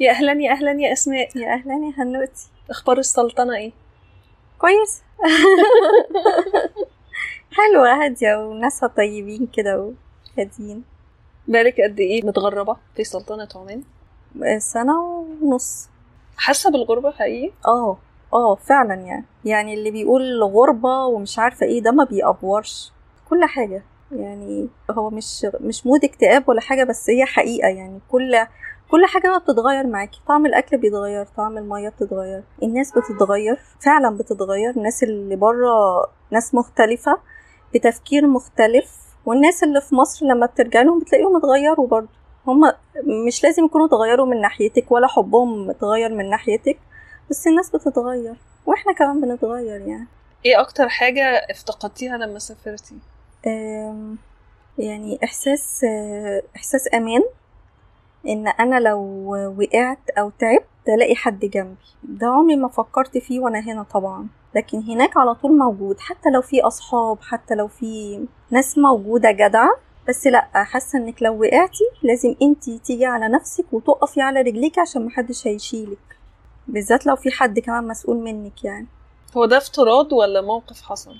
يا أهلا يا أهلا يا أسماء يا أهلا يا هنوتي أخبار السلطنة إيه؟ كويس؟ حلوة هادية وناسها طيبين كده وهاديين. بالك قد إيه متغربة في سلطنة عمان؟ سنة ونص. حاسة بالغربة حقيقي؟ آه آه فعلا يعني. يعني اللي بيقول غربة ومش عارفة إيه ده ما بيأفورش. كل حاجة. يعني هو مش مش مود اكتئاب ولا حاجة بس هي حقيقة. يعني كل كل حاجة بقى بتتغير معاكي. طعم الأكل بيتغير طعم المية بتتغير الناس بتتغير فعلا بتتغير. الناس اللي بره ناس مختلفة بتفكير مختلف. والناس اللي في مصر لما بترجع لهم بتلاقيهم اتغيروا برضه. هما مش لازم يكونوا اتغيروا من ناحيتك ولا حبهم اتغير من ناحيتك بس الناس بتتغير. وإحنا كمان بنتغير يعني. إيه أكتر حاجة افتقدتيها لما سافرتي؟ يعني إحساس آه، إحساس أمان. إن أنا لو وقعت أو تعبت ألاقي حد جنبي. ده عمري ما فكرت فيه وأنا هنا طبعا. لكن هناك على طول موجود. حتى لو في أصحاب حتى لو في ناس موجودة جدعة. بس لأ حاسة إنك لو وقعتي لازم انتي تيجي على نفسك وتقفي على رجليك عشان محدش هيشيلك. بالذات لو في حد كمان مسؤول منك يعني. هو ده افتراض ولا موقف حصل؟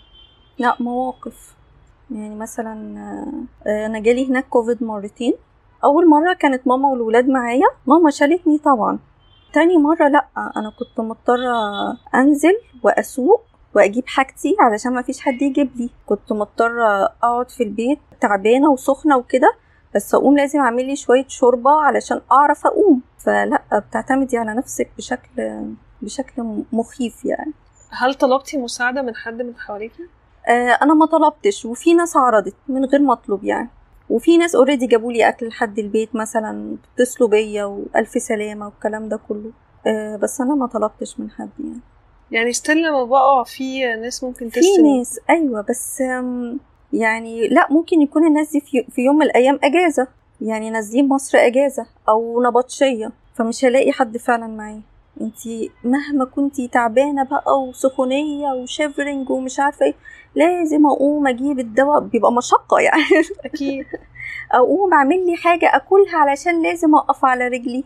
لأ مواقف. يعني مثلا آه، أنا جالي هناك كوفيد مرتين. أول مرة كانت ماما والولاد معايا ماما شالتني طبعا. تاني مرة لأ أنا كنت مضطرة أنزل وأسوق وأجيب حاجتي علشان ما فيش حد يجيب لي. كنت مضطرة أقعد في البيت تعبانة وسخنة وكده بس أقوم لازم أعمل لي شوية شوربة علشان أعرف أقوم. فلأ بتعتمدي على نفسك بشكل بشكل مخيف يعني. هل طلبتي مساعدة من حد من حواليكي؟ آه، أنا ما طلبتش وفي ناس عرضت من غير ما اطلب يعني. وفي ناس already جابوا لي أكل لحد البيت مثلا اتصلوا بيا وألف سلامة والكلام ده كله. آه، بس أنا ما طلبتش من حد يعني. يعني still لما بقع في ناس ممكن في تسند ناس أيوه بس يعني لا ممكن يكون الناس دي في في يوم من الأيام إجازة. يعني نازلين مصر إجازة أو نبطشية فمش هلاقي حد فعلا معايا. انتي مهما كنتي تعبانة بقى وسخونية و shivering ومش عارفة إيه لازم أقوم أجيب الدواء بيبقى مشقة يعني. أكيد. أقوم أعمل لي حاجة أكلها علشان لازم أقف على رجلي.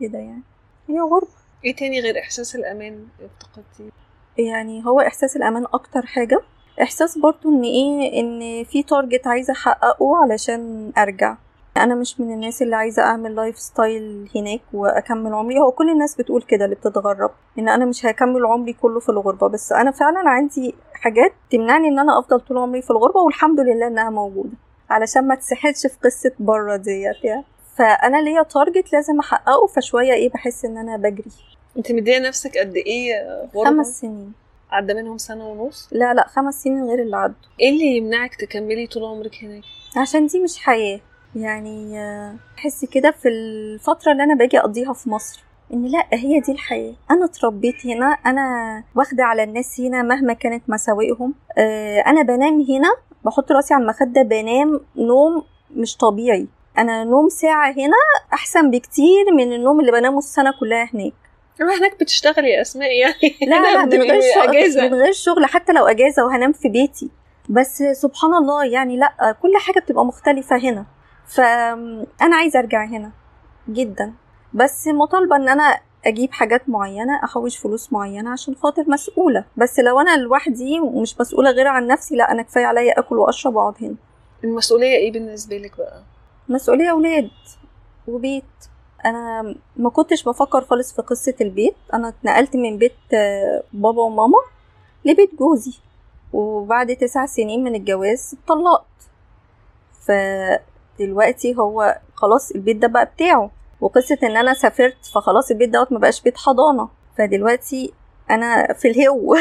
كده يعني. هي غربة. إيه تاني غير إحساس الأمان افتقدتيه؟ يعني هو إحساس الأمان أكتر حاجة. إحساس برضو إن إيه إن في target عايزة أحققه علشان أرجع. أنا مش من الناس اللي عايزة أعمل lifestyle هناك وأكمل عمري. هو كل الناس بتقول كده اللي بتتغرب إن أنا مش هكمل عمري كله في الغربة. بس أنا فعلا عندي حاجات تمنعني إن أنا أفضل طول عمري في الغربة والحمد لله إنها موجودة علشان ما تسحلش في قصة بره ديت يعني. فأنا ليا تارجت لازم أحققه فشوية إيه بحس إن أنا بجري. أنت مدية نفسك قد إيه غربة؟ خمس سنين. عدى منهم سنة ونص؟ لا لا خمس سنين غير اللي عدوا. إيه اللي يمنعك تكملي طول عمرك هناك؟ عشان دي مش حياة. يعني بحس كده في الفترة اللي أنا باجي أقضيها في مصر إن لأ هي دي الحياة. أنا اتربيت هنا أنا واخدة على الناس هنا مهما كانت مساوئهم. آه، أنا بنام هنا بحط رأسي على المخدة بنام نوم مش طبيعي. أنا نوم ساعة هنا أحسن بكتير من النوم اللي بنامه السنة كلها هناك. هناك بتشتغلي يا أسماء يعني. لا لا من غير شغل أجازة. من غير شغل حتى لو أجازة وهنام في بيتي. بس سبحان الله يعني لأ كل حاجة بتبقى مختلفة هنا. فأنا عايزة أرجع هنا جدا. بس مطالبة إن أنا أجيب حاجات معينة أحوش فلوس معينة عشان خاطر مسؤولة. بس لو أنا لوحدي ومش مسؤولة غير عن نفسي لا أنا كفاية عليا آكل وأشرب وأقعد هنا. المسؤولية إيه بالنسبة لك بقى؟ مسؤولية أولاد وبيت. أنا ما كنتش بفكر خالص في قصة البيت. أنا اتنقلت من بيت آه، بابا وماما لبيت جوزي. وبعد تسع سنين من الجواز اتطلقت. فدلوقتي هو خلاص البيت ده بقى بتاعه وقصة إن أنا سافرت فخلاص البيت دوت ما بقاش بيت حضانة. فدلوقتي أنا في الهو.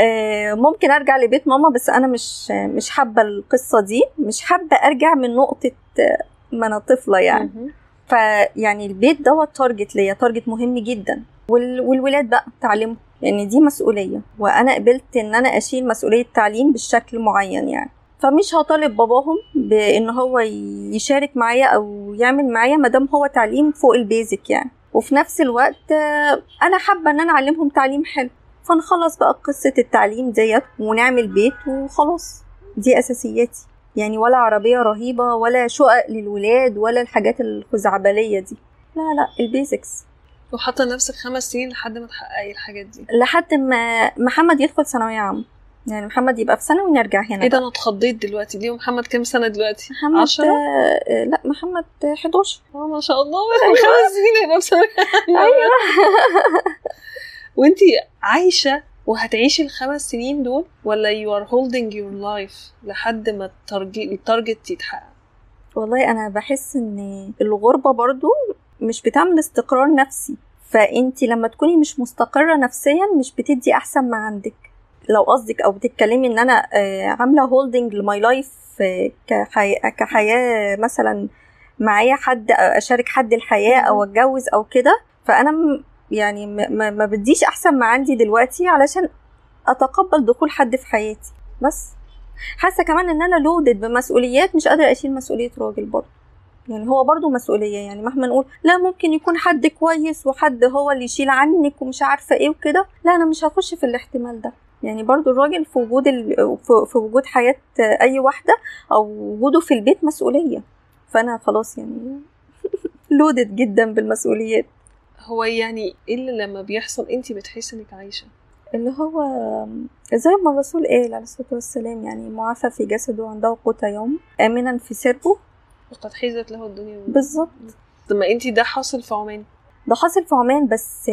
آه، ممكن أرجع لبيت ماما بس أنا مش مش حابة القصة دي مش حابة أرجع من نقطة آه، ما أنا طفلة يعني. فيعني البيت دوت target ليا target مهم جدا. وال... والولاد بقى تعليمهم يعني دي مسؤولية. وأنا قبلت إن أنا أشيل مسؤولية التعليم بالشكل معين يعني. فمش هطالب باباهم بإن هو يشارك معايا أو يعمل معايا ما دام هو تعليم فوق البيزك يعني. وفي نفس الوقت أنا حابة إن أنا أعلمهم تعليم حلو. فنخلص بقى قصة التعليم ديت ونعمل بيت وخلاص. دي أساسياتي. يعني ولا عربية رهيبة ولا شقق للولاد ولا الحاجات الخزعبلية دي. لا لا البيزكس. وحاطة لنفسك خمس سنين لحد ما تحققي الحاجات دي. لحد ما محمد يدخل ثانوية عامة. يعني محمد يبقى في ثانوي ونرجع هنا إيه ده. أنا اتخضيت دلوقتي. ليه محمد كام سنة دلوقتي؟ محمد عشرة؟ آه، لا محمد 11 آه ما شاء الله. خمس سنين هيبقى في ثانوية عامة. أيوه. وأنتي عايشة وهتعيشي الخمس سنين دول ولا you are holding your life لحد ما ال target يتحقق؟ والله أنا بحس إن الغربة برضو مش بتعمل استقرار نفسي. فانت لما تكوني مش مستقرة نفسيا مش بتدي أحسن ما عندك. لو قصدك أو بتتكلمي إن أنا آه، عاملة holding ل my life كحياه كحياة مثلا معايا حد أشارك حد الحياة أو أتجوز أو كده فأنا يعني ما بديش أحسن ما عندي دلوقتي علشان أتقبل دخول حد في حياتي. بس حاسة كمان إن أنا لودد بمسؤوليات مش قادرة أشيل مسؤولية راجل برضه. يعني هو برضه مسؤولية يعني مهما نقول لا ممكن يكون حد كويس وحد هو اللي يشيل عنك ومش عارفة إيه وكده لا أنا مش هخش في الاحتمال ده. يعني برضو الراجل في وجود ال... في- وجود حياة أي واحدة أو وجوده في البيت مسؤولية. فأنا خلاص يعني لودد جدا بالمسؤوليات. هو يعني إيه اللي لما بيحصل انتي بتحسي إنك عايشة؟ اللي هو زي ما الرسول قال عليه الصلاة والسلام يعني معافى في جسده عنده قوت يوم آمنا في سربه وقد حيزت له الدنيا. بالظبط. لما انتي ده حاصل في عمان. ده حاصل في عمان بس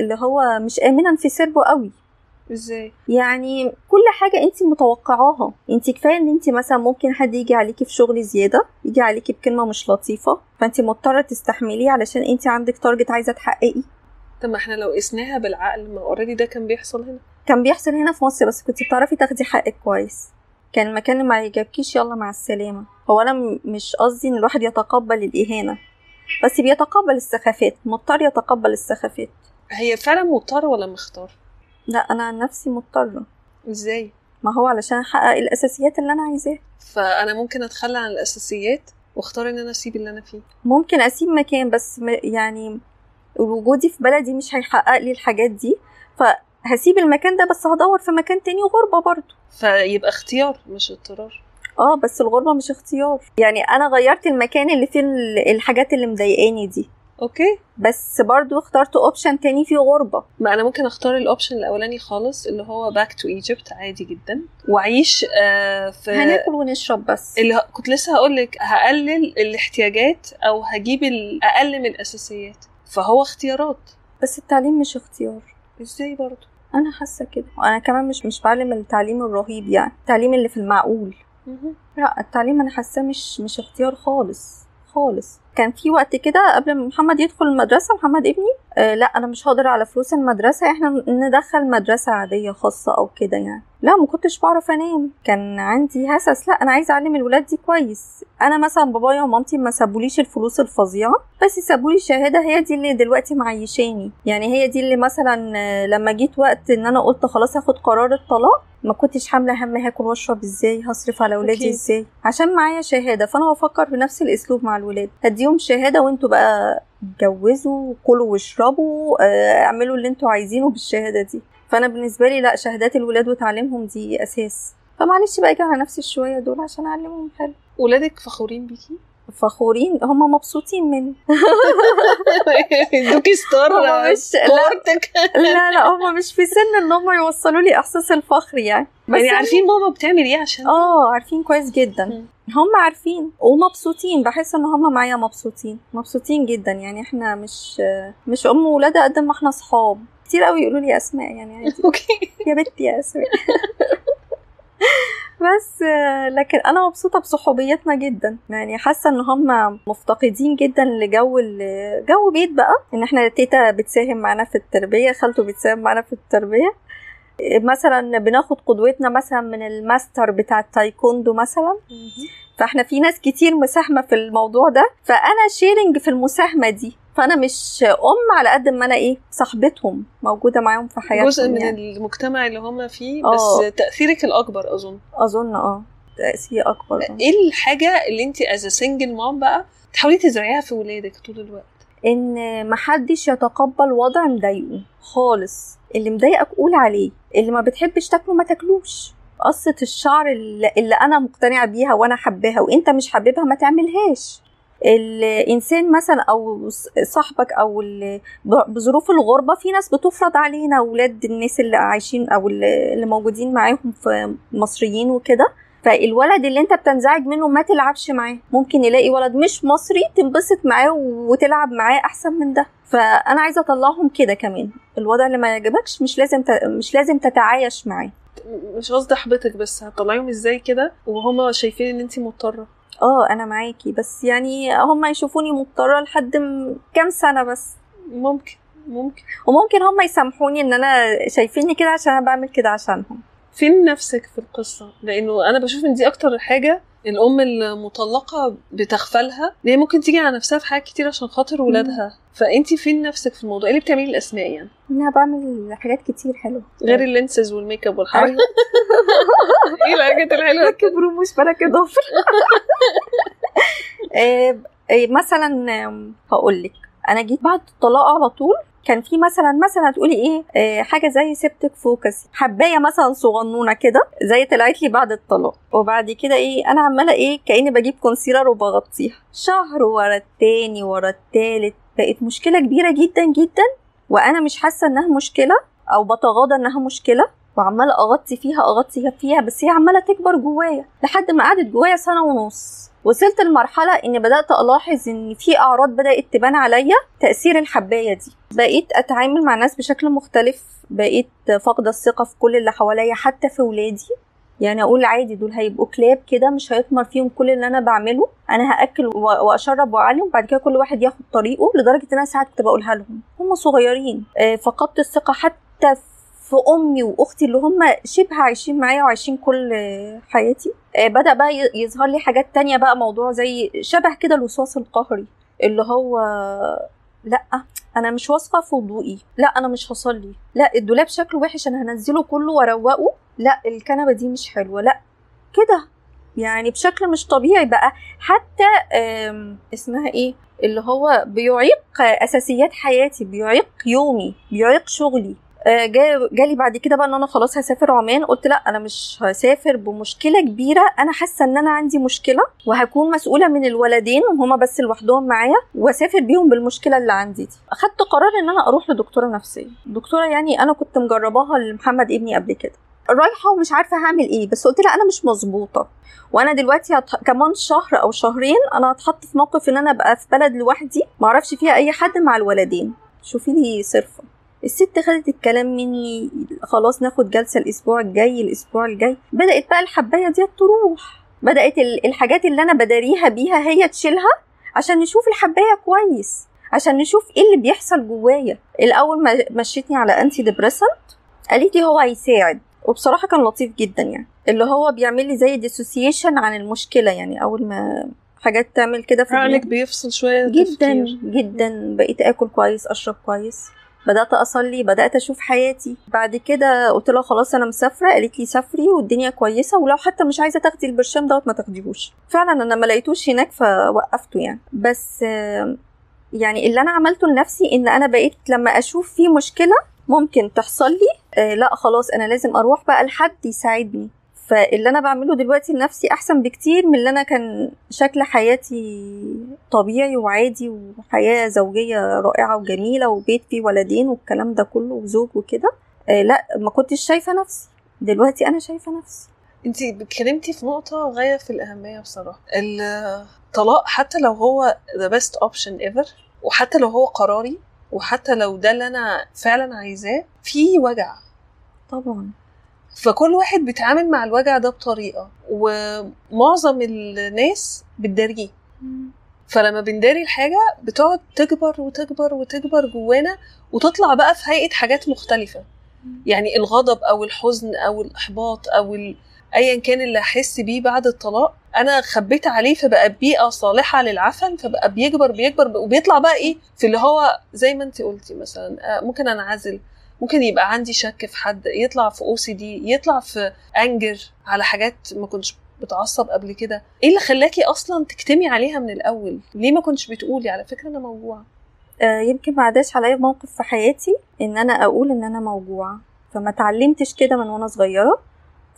اللي هو مش آمنا في سربه قوي. إزاي؟ يعني كل حاجة انت متوقعاها. انت كفاية ان انت مثلا ممكن حد يجي عليكي في شغل زيادة يجي عليكي بكلمة مش لطيفة فانت مضطرة تستحمليه علشان انت عندك تارجت عايزة تحققي طب ما إحنا لو قسناها بالعقل ما اوريدي ده كان بيحصل هنا. كان بيحصل هنا في مصر بس كنت بتعرفي تاخدي حقك كويس. كان المكان ما يجابكيش يلا مع السلامة. هو أنا مش قصدي إن الواحد يتقبل الإهانة بس بيتقبل السخافات مضطر يتقبل السخافات. هي فعلا مضطر ولا مختار؟ لا أنا عن نفسي مضطرة. إزاي؟ ما هو علشان أحقق الأساسيات اللي أنا عايزاها. فأنا ممكن أتخلى عن الأساسيات وأختار إن أنا أسيب اللي أنا فيه. ممكن أسيب مكان بس يعني وجودي في بلدي مش هيحقق لي الحاجات دي. فهسيب المكان ده بس هدور في مكان تاني غربة برضو. فيبقى اختيار مش اضطرار. آه بس الغربة مش اختيار. يعني أنا غيرت المكان اللي فيه ال- الحاجات اللي مضايقاني دي. okay. بس برضو اخترت option تاني فيه غربة. ما أنا ممكن أختار ال option الأولاني خالص اللي هو back to Egypt عادي جدا. وأعيش آه في هناكل ونشرب بس. اللي ه- كنت لسه هقول لك هقلل الاحتياجات أو هجيب الاقل من الأساسيات. فهو اختيارات. بس التعليم مش اختيار. إزاي برضو؟ أنا حاسة كده. وأنا كمان مش مش بعلم التعليم الرهيب يعني. التعليم اللي في المعقول. لا التعليم أنا حاساه مش مش اختيار خالص خالص. كان في وقت كده قبل ما محمد يدخل المدرسة محمد ابني آه لا أنا مش هقدر على فلوس المدرسة إحنا ندخل مدرسة عادية خاصة أو كده يعني. لا ما كنتش بعرف أنام كان عندي هسس. لا أنا عايزة أعلم الولاد دي كويس. أنا مثلا بابايا ومامتي ما سابوليش الفلوس الفظيعة بس سابولي شهاده هي دي اللي دلوقتي معيشاني. يعني هي دي اللي مثلا آه، لما جيت وقت إن أنا قلت خلاص هاخد قرار الطلاق ما كنتش حاملة هم هاكل واشرب إزاي هصرف على اولادي. إزاي؟ عشان معايا شهادة فأنا بفكر بنفس الأسلوب مع الولاد. هديهم شهادة وانتوا بقى اتجوزوا كلوا واشربوا آه، اعملوا اللي أنتوا عايزينه بالشهادة دي. فأنا بالنسبة لي لا شهادات الولاد وتعليمهم دي أساس. فمعلش بقى أجي على نفسي شوية دول عشان أعلمهم حلو. ولادك فخورين بيكي؟ فخورين؟ هم مبسوطين مني. يدوكي star مش لا. لا لا هم مش في سن إن هم يوصلوا لي إحساس الفخر يعني. بس يعني عارفين ماما بتعمل إيه عشان؟ آه عارفين كويس جدا. هم عارفين ومبسوطين بحس إن هم معايا مبسوطين مبسوطين جدا. يعني إحنا مش مش أم وولاده قد ما إحنا صحاب. كتير قوي يقولوا لي أسماء يعني okay. يا بنتي يا أسماء. بس لكن أنا مبسوطة بصحوبيتنا جدا. يعني حاسة إن هم مفتقدين جدا لجو جو بيت بقى. إن إحنا تيتا بتساهم معانا في التربية خالته بتساهم معانا في التربية. مثلا بناخد قدوتنا مثلا من الماستر بتاع التايكوندو مثلا. فاحنا في ناس كتير مساهمة في الموضوع ده. فأنا sharing في المساهمة دي. فأنا مش أم على قد ما أنا إيه صاحبتهم موجودة معاهم في حياتهم جزء من يعني. المجتمع اللي هم فيه آه. بس تأثيرك الأكبر أظن. أظن آه. تاثير أكبر آه. إيه الحاجة اللي أنت as single mom بقى تحاولي تزرعيها في ولادك طول الوقت؟ إن محدش يتقبل وضع مضايقه خالص. اللي مضايقك قول عليه اللي ما بتحبش تاكله ما تاكلوش. قصة الشعر اللي, أنا مقتنعة بيها وأنا حباها وأنت مش حاببها ما تعملهاش. الانسان مثلا أو صاحبك أو بظروف الغربة في ناس بتفرض علينا أولاد الناس اللي عايشين أو اللي موجودين معاهم في مصريين وكده. فالولد اللي انت بتنزعج منه ما تلعبش معاه. ممكن يلاقي ولد مش مصري تنبسط معاه وتلعب معاه أحسن من ده. فأنا عايزة أطلعهم كده كمان. الوضع اللي ما يعجبكش مش لازم ت... مش لازم تتعايش معاه. مش قصدي أحبطك بس هتطلعيهم إزاي كده وهما شايفين إن انت مضطرة؟ آه أنا معاكي. بس يعني هم يشوفوني مضطرة لحد كام سنة بس. ممكن ممكن. وممكن هم يسامحوني إن أنا شايفيني كده عشان أنا بعمل كده عشانهم. فين نفسك في القصة؟ لأنه أنا بشوف إن دي أكتر حاجة الأم المطلقة بتغفلها هي ممكن تيجي على نفسها في حاجات كتير عشان خاطر ولادها فأنت فين نفسك في الموضوع؟ إيه اللي بتعمليه لأسماء يعني؟ أنا بعمل حاجات كتير حلوة غير ال lenses وال make up والحاجات إيه الحاجات الحلوة؟ كبروا مش بلا ضفر مثلا هقول لك أنا جيت بعد الطلاق على طول كان في مثلا مثلا تقولي إيه؟ آه حاجة زي septic focus حباية مثلا صغنونة كده زي طلعت لي بعد الطلاق. وبعد كده إيه؟ أنا عمالة إيه؟ كأني بجيب concealer وبغطيها. شهر ورا التاني ورا التالت بقت مشكلة كبيرة جدا جدا. وأنا مش حاسة إنها مشكلة أو بتغاضى إنها مشكلة. وعمالة أغطي فيها أغطي فيها بس هي عمالة تكبر جوايا لحد ما قعدت جوايا سنة ونص. وصلت لمرحلة إني بدأت ألاحظ إن في أعراض بدأت تبان عليا تأثير الحباية دي. بقيت أتعامل مع الناس بشكل مختلف بقيت فاقدة الثقة في كل اللي حواليا حتى في ولادي. يعني أقول عادي دول هيبقوا كلاب كده مش هيثمر فيهم كل اللي أنا بعمله. أنا هأكل وأشرب وأعلم وبعد كده كل واحد ياخد طريقه لدرجة إن أنا ساعات كنت بقولها لهم. هم صغيرين فقدت الثقة حتى في أمي وأختي اللي هم شبه عايشين معايا وعايشين كل حياتي. بدأ بقى يظهر لي حاجات تانية بقى موضوع زي شبه كده الوسواس القهري اللي هو لأ أنا مش واثقة في وضوئي لأ أنا مش هصلي لأ الدولاب شكله وحش أنا هنزله كله وأروقه لأ الكنبة دي مش حلوة لأ كده. يعني بشكل مش طبيعي بقى. حتى اسمها إيه؟ اللي هو بيعيق أساسيات حياتي بيعيق يومي بيعيق شغلي. جالي بعد كده بقى إن أنا خلاص هسافر عمان قلت لأ أنا مش هسافر بمشكلة كبيرة أنا حاسة إن أنا عندي مشكلة وهكون مسؤولة من الولدين وهما بس لوحدهم معايا وأسافر بيهم بالمشكلة اللي عندي دي. أخدت قرار إن أنا أروح لدكتورة نفسية. دكتورة يعني أنا كنت مجرباها لمحمد ابني قبل كده. رايحة ومش عارفة هعمل إيه بس قلت لها أنا مش مظبوطة. وأنا دلوقتي هتح... كمان شهر أو شهرين أنا هتحط في موقف إن أنا أبقى في بلد لوحدي معرفش فيها أي حد مع الولدين. شوفي لي صرفة. الست خدت الكلام مني خلاص ناخد جلسة الأسبوع الجاي الأسبوع الجاي. بدأت بقى الحباية دي تروح. بدأت الحاجات اللي أنا بداريها بيها هي تشيلها عشان نشوف الحباية كويس عشان نشوف إيه اللي بيحصل جوايا. الأول ما مشيتني على anti depressant قالت لي هو هيساعد. وبصراحة كان لطيف جدا يعني. اللي هو بيعمل لي زي dissociation عن المشكلة يعني. أول ما حاجات تعمل كده في عقلك بيفصل شوية جدا تفكير. جدا. بقيت آكل كويس أشرب كويس. بدأت أصلي بدأت أشوف حياتي. بعد كده قلت لها خلاص أنا مسافرة. قالت لي سافري والدنيا كويسة ولو حتى مش عايزة تاخدي البرشام دوت ما تاخديهوش. فعلا أنا ما لقيتوش هناك فوقفته يعني. بس يعني اللي أنا عملته لنفسي إن أنا بقيت لما أشوف في مشكلة ممكن تحصل لي لا خلاص أنا لازم أروح بقى لحد يساعدني. فاللي أنا بعمله دلوقتي لنفسي أحسن بكتير من اللي أنا كان شكل حياتي طبيعي وعادي وحياة زوجية رائعة وجميلة وبيت فيه ولدين والكلام ده كله وزوج وكده. آه لا ما كنتش شايفة نفسي. دلوقتي أنا شايفة نفسي. انت اتكلمتي في نقطة غايه في الأهمية بصراحة. الطلاق حتى لو هو the best option ever وحتى لو هو قراري وحتى لو ده اللي أنا فعلا عايزاه في وجع. طبعا. فكل واحد بيتعامل مع الوجع ده بطريقة ومعظم الناس بتداريه. فلما بنداري الحاجة بتقعد تكبر وتكبر وتكبر جوانا وتطلع بقى في هيئة حاجات مختلفة. يعني الغضب أو الحزن أو الإحباط أو ال... ايا كان اللي احس بيه بعد الطلاق أنا خبيت عليه فبقى بيئة صالحة للعفن فبقى بيكبر بيكبر وبيطلع بقى إيه؟ في اللي هو زي ما انت قلتي مثلا ممكن أنعزل. ممكن يبقى عندي شك في حد يطلع في OCD يطلع في anger على حاجات ما كنتش بتعصب قبل كده. إيه اللي خلاكي أصلا تكتمي عليها من الأول؟ ليه ما كنتش بتقولي؟ على فكرة أنا موجوعة. آه يمكن ما عداش عليا موقف في حياتي إن أنا أقول إن أنا موجوعة. فما اتعلمتش كده من وأنا صغيرة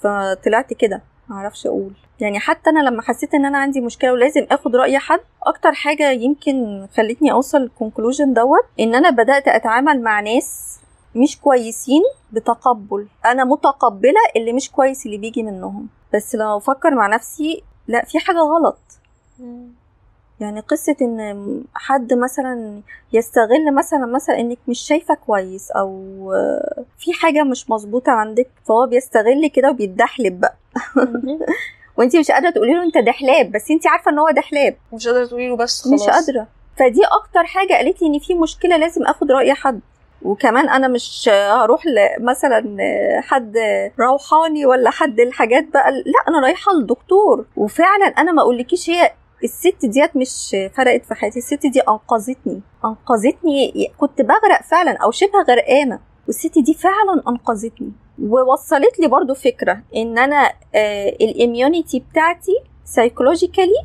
فطلعت كده معرفش أقول. يعني حتى أنا لما حسيت إن أنا عندي مشكلة ولازم آخد رأي حد أكتر حاجة يمكن خلتني أوصل لل conclusion دوت إن أنا بدأت أتعامل مع ناس مش كويسين بتقبل. أنا متقبلة اللي مش كويس اللي بيجي منهم. بس لو أفكر مع نفسي لا في حاجة غلط. يعني قصة إن حد مثلا يستغل مثلا مثلا إنك مش شايفة كويس أو في حاجة مش مظبوطة عندك فهو بيستغل كده وبيتدحلب بقى. وانت مش قادرة تقولي له أنت دحلاب بس انت عارفة إن هو دحلاب. مش قادرة تقولي له بس خلاص. مش قادرة. فدي أكتر حاجة قالت لي إن في مشكلة لازم آخد رأي حد. وكمان أنا مش هروح مثلا حد روحاني ولا حد الحاجات بقى لا أنا رايحة للدكتور وفعلا أنا ما أقولكيش هي الست ديت مش فرقت في حياتي الست دي أنقذتني. أنقذتني كنت بغرق فعلا أو شبه غرقانة. والست دي فعلا أنقذتني. ووصلت لي برضو فكرة إن أنا ال immunity بتاعتي psychologically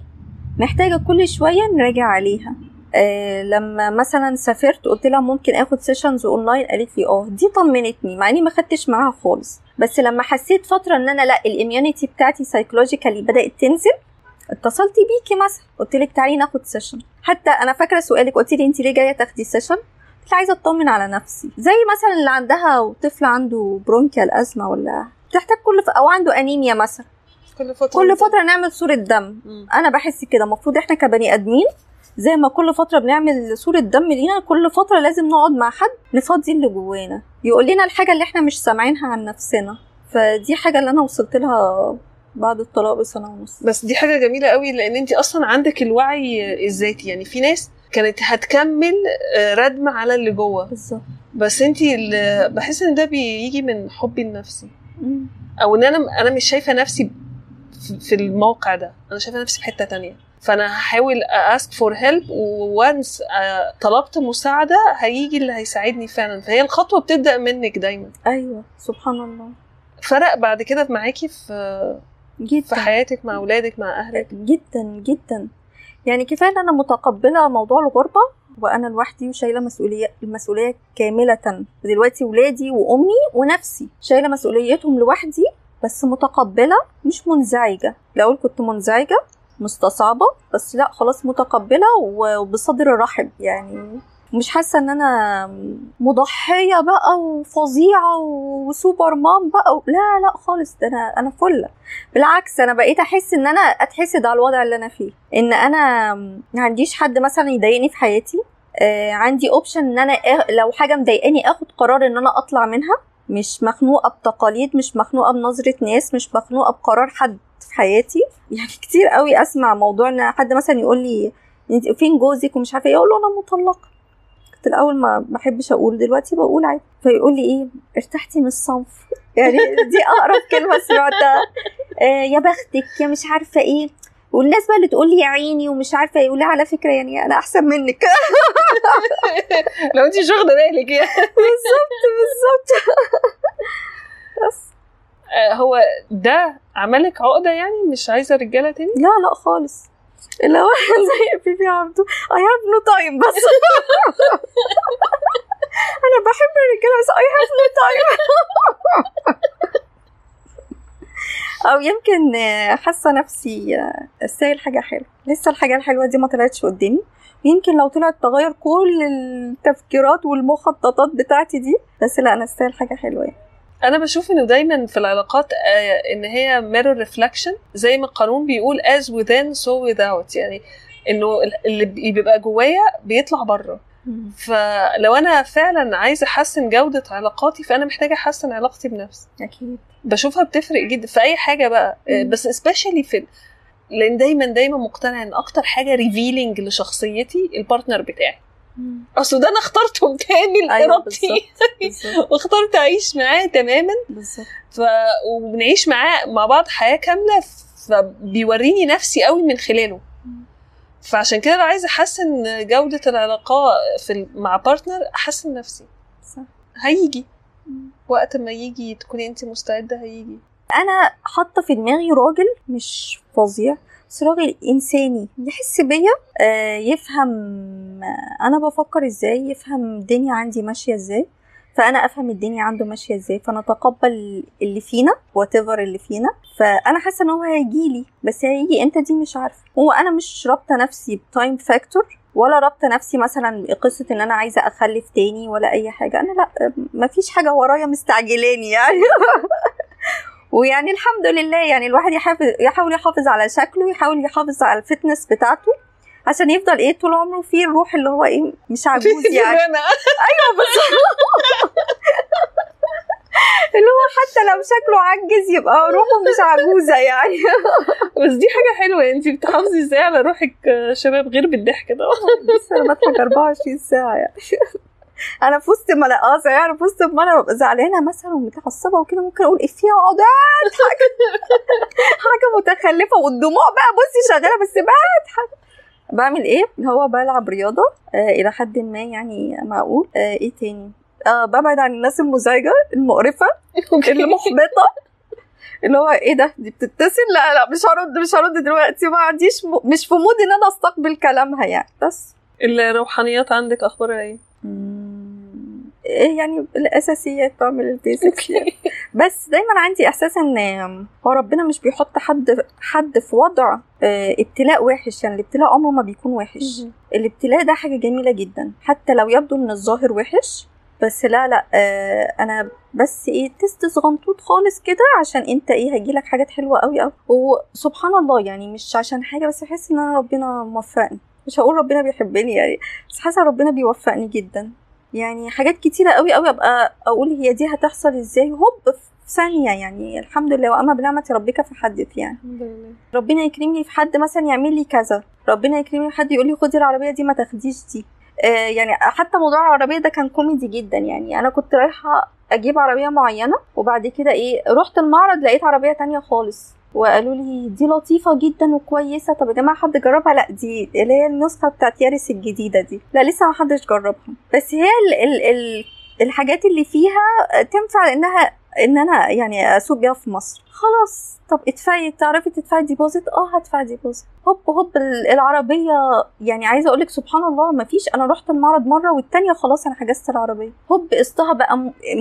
محتاجة كل شوية نراجع عليها. آه لما مثلا سافرت قلت لها ممكن آخد sessions online قالت لي آه دي طمنتني مع إني ما خدتش معاها خالص. بس لما حسيت فترة إن أنا لأ ال immunity بتاعتي psychologically بدأت تنزل اتصلت بيكي مثلا قلت لك تعالي ناخد session حتى أنا فاكرة سؤالك قلت لي انت ليه جاية تاخدي session قلت عايزة أطمن على نفسي. زي مثلا اللي عندها طفل عنده bronchial asthma ولا بتحتاج كل ف... أو عنده انيميا مثلا. كل فترة. كل فترة نعمل صورة دم. مم. أنا بحس كده المفروض إحنا كبني آدمين زي ما كل فترة بنعمل صورة دم لينا كل فترة لازم نقعد مع حد نفضي اللي جوانا. يقول لنا الحاجة اللي إحنا مش سامعينها عن نفسنا. فدي حاجة اللي أنا وصلت لها بعد الطلاق بسنة ونص. بس دي حاجة جميلة قوي لأن انت أصلا عندك الوعي الذاتي. يعني في ناس كانت هتكمل آه، ردم على اللي جوه. بالظبط. بس انت بحس إن ده بيجي من حبي لنفسي. أو إن أنا أنا مش شايفة نفسي في- في الموقع ده. أنا شايفة نفسي في حتة تانية. فأنا هحاول اسك فور هيلب وانس طلبت مساعدة هيجي اللي هيساعدني فعلا. فهي الخطوة بتبدأ منك دايما. أيوه سبحان الله. فرق بعد كده معاكي في في جدا حياتك مع أولادك مع أهلك؟ جدا جدا. يعني كفاية إن أنا متقبلة موضوع الغربة وأنا لوحدي وشايلة مسؤولية المسؤوليه كاملة. دلوقتي ولادي وأمي ونفسي شايلة مسؤوليتهم لوحدي بس متقبلة مش منزعجة. الأول كنت منزعجة مستصعبة بس لا خلاص متقبلة وبصدر رحب يعني مش حاسة إن أنا مضحية بقى وفظيعة وسوبر مام بقى لا لا خالص ده أنا أنا فله بالعكس أنا بقيت أحس إن أنا أتحسد على الوضع اللي أنا فيه. إن أنا ما عنديش حد مثلا يضايقني في حياتي. آه عندي اوبشن إن أنا لو حاجة مضايقاني آخد قرار إن أنا أطلع منها. مش مخنوقة بتقاليد مش مخنوقة بنظرة ناس مش مخنوقة بقرار حد. حياتي. يعني كتير قوي أسمع موضوع ان حد مثلا يقول لي أنت فين جوزك ومش عارفة إيه؟ أقول له أنا مطلقة. كنت الأول ما بحبش أقول دلوقتي بقول عادي. فيقول لي إيه ارتحتي من الصنف. يعني دي أقرب كلمة سمعتها. آه يا بختك يا مش عارفة إيه. والناس بقى اللي تقول لي يا عيني ومش عارفة إيه. ولا على فكرة يعني أنا أحسن منك. لو انت مش واخدة بالك يعني. بالظبط بالظبط. بس. هو ده عملك عقدة يعني؟ مش عايزة رجالة تاني؟ لا لا خالص. اللي هو زي بيبي عبده I have no time بس. أنا بحب الرجالة بس I have no time. أو يمكن آه، حاسة نفسي آه، استاهل حاجة حلوة. لسه الحاجة الحلوة دي ما طلعتش قدامي. ويمكن لو طلعت تغير كل التفكيرات والمخططات بتاعتي دي بس لا أنا استاهل حاجة حلوة يعني. أنا بشوف إنه دايما في العلاقات آه، إن هي mirror reflection زي ما القانون بيقول as within so without. يعني إنه اللي بيبقى جوايا بيطلع بره. فلو أنا فعلا عايزة أحسن جودة علاقاتي فأنا محتاجة أحسن علاقتي بنفسي. أكيد. بشوفها بتفرق جدا في أي حاجة بقى آه، مم. بس especially في لأن دايما دايما مقتنعة إن أكتر حاجة revealing لشخصيتي ال partner بتاعي. اصل ده أنا اخترته بكامل أيوه ارادتي واخترت أعيش معاه تماما. بالظبط. ف... وبنعيش معاه مع بعض حياة كاملة. فبيوريني نفسي قوي من خلاله. فعشان كده لو عايزة أحسن جودة العلاقة في مع partner أحسن نفسي. صح. هيجي. وقت ما يجي تكوني انت مستعدة هيجي. أنا حاطة في دماغي راجل مش فظيع بس راجل إنساني. يحس بيا آه، يفهم أنا بفكر إزاي يفهم الدنيا عندي ماشية إزاي فأنا أفهم الدنيا عنده ماشية إزاي فنتقبل اللي فينا وات اللي فينا فأنا حاسة إن هو هيجي لي بس هيجي إمتى دي مش عارفة. هو أنا مش رابطة نفسي ب time factor ولا رابطة نفسي مثلا بقصة إن أنا عايزة أخلف تاني ولا أي حاجة. أنا لأ مفيش حاجة ورايا مستعجلاني يعني. ويعني الحمد لله يعني الواحد يحافظ يحاول يحافظ على شكله يحاول يحافظ على ال fitness بتاعته. عشان يفضل إيه طول عمره فيه الروح اللي هو إيه مش عجوز يعني. أيوه بس اللي هو حتى لو شكله عجز يبقى روحه مش عجوزة يعني. بس دي حاجة حلوة انت بتحافظي إزاي على روحك شباب غير بالضحك ده؟ بس أنا بضحك 24 ساعة يعني. أنا في وسط ما آه يعني في وسط ما أنا ببقى زعلانة مثلا ومتعصبة وكده ممكن أقول افيه واقعد اضحك حاجة متخلفة والدموع بقى بصي شغالة بس بضحك بعمل إيه؟ هو بلعب رياضة آه إلى حد ما يعني معقول. آه إيه تاني؟ آه ببعد عن الناس المزعجة المقرفة المحبطة. اللي هو إيه ده؟ دي بتتصل؟ لا لا مش هرد مش هرد دلوقتي ما عنديش م... مش في مود إن أنا أستقبل كلامها يعني بس. الروحانيات عندك أخبارها إيه؟ يعني الأساسيات بعمل ال basics يعني. بس دايما عندي إحساس إن هو ربنا مش بيحط حد حد في وضع ابتلاء وحش. يعني الابتلاء عمره ما بيكون وحش. الابتلاء ده حاجة جميلة جدا. حتى لو يبدو من الظاهر وحش بس لا لا آه أنا بس إيه تست صغنطوط خالص كده عشان أنت إيه هيجيلك حاجات حلوة قوي قوي وسبحان الله يعني مش عشان حاجة بس احس إن أنا ربنا موفقني. مش هقول ربنا بيحبني يعني بس حاسه ربنا بيوفقني جدا. يعني حاجات كتيرة قوي قوي أبقى أقول هي دي هتحصل إزاي. هوب في ثانية يعني الحمد لله واما بنعمة ربك فحدث يعني. ربنا يكرمني في حد مثلا يعمل لي كذا. ربنا يكرمني في حد يقول لي خدي العربية دي ما تاخديش دي. آه يعني حتى موضوع العربية ده كان كوميدي جدا يعني. أنا كنت رايحة أجيب عربية معينة وبعد كده إيه رحت المعرض لقيت عربية تانية خالص. وقالوا لي دي لطيفة جدا وكويسة. طب يا جماعة حد جربها؟ لا دي اللي هي النسخة بتاعت يارس الجديدة دي. لا لسه ما حدش جربها. بس هي ال ال ال الحاجات اللي فيها تنفع إنها إن أنا يعني أسوق بيها في مصر. خلاص. طب ادفعي. تعرفي تدفعي deposit؟ آه هدفع deposit. هوب هوب العربية. يعني عايزة أقول لك سبحان الله ما فيش. أنا رحت المعرض مرة والتانية خلاص أنا حجزت العربية. هوب قسطها بقى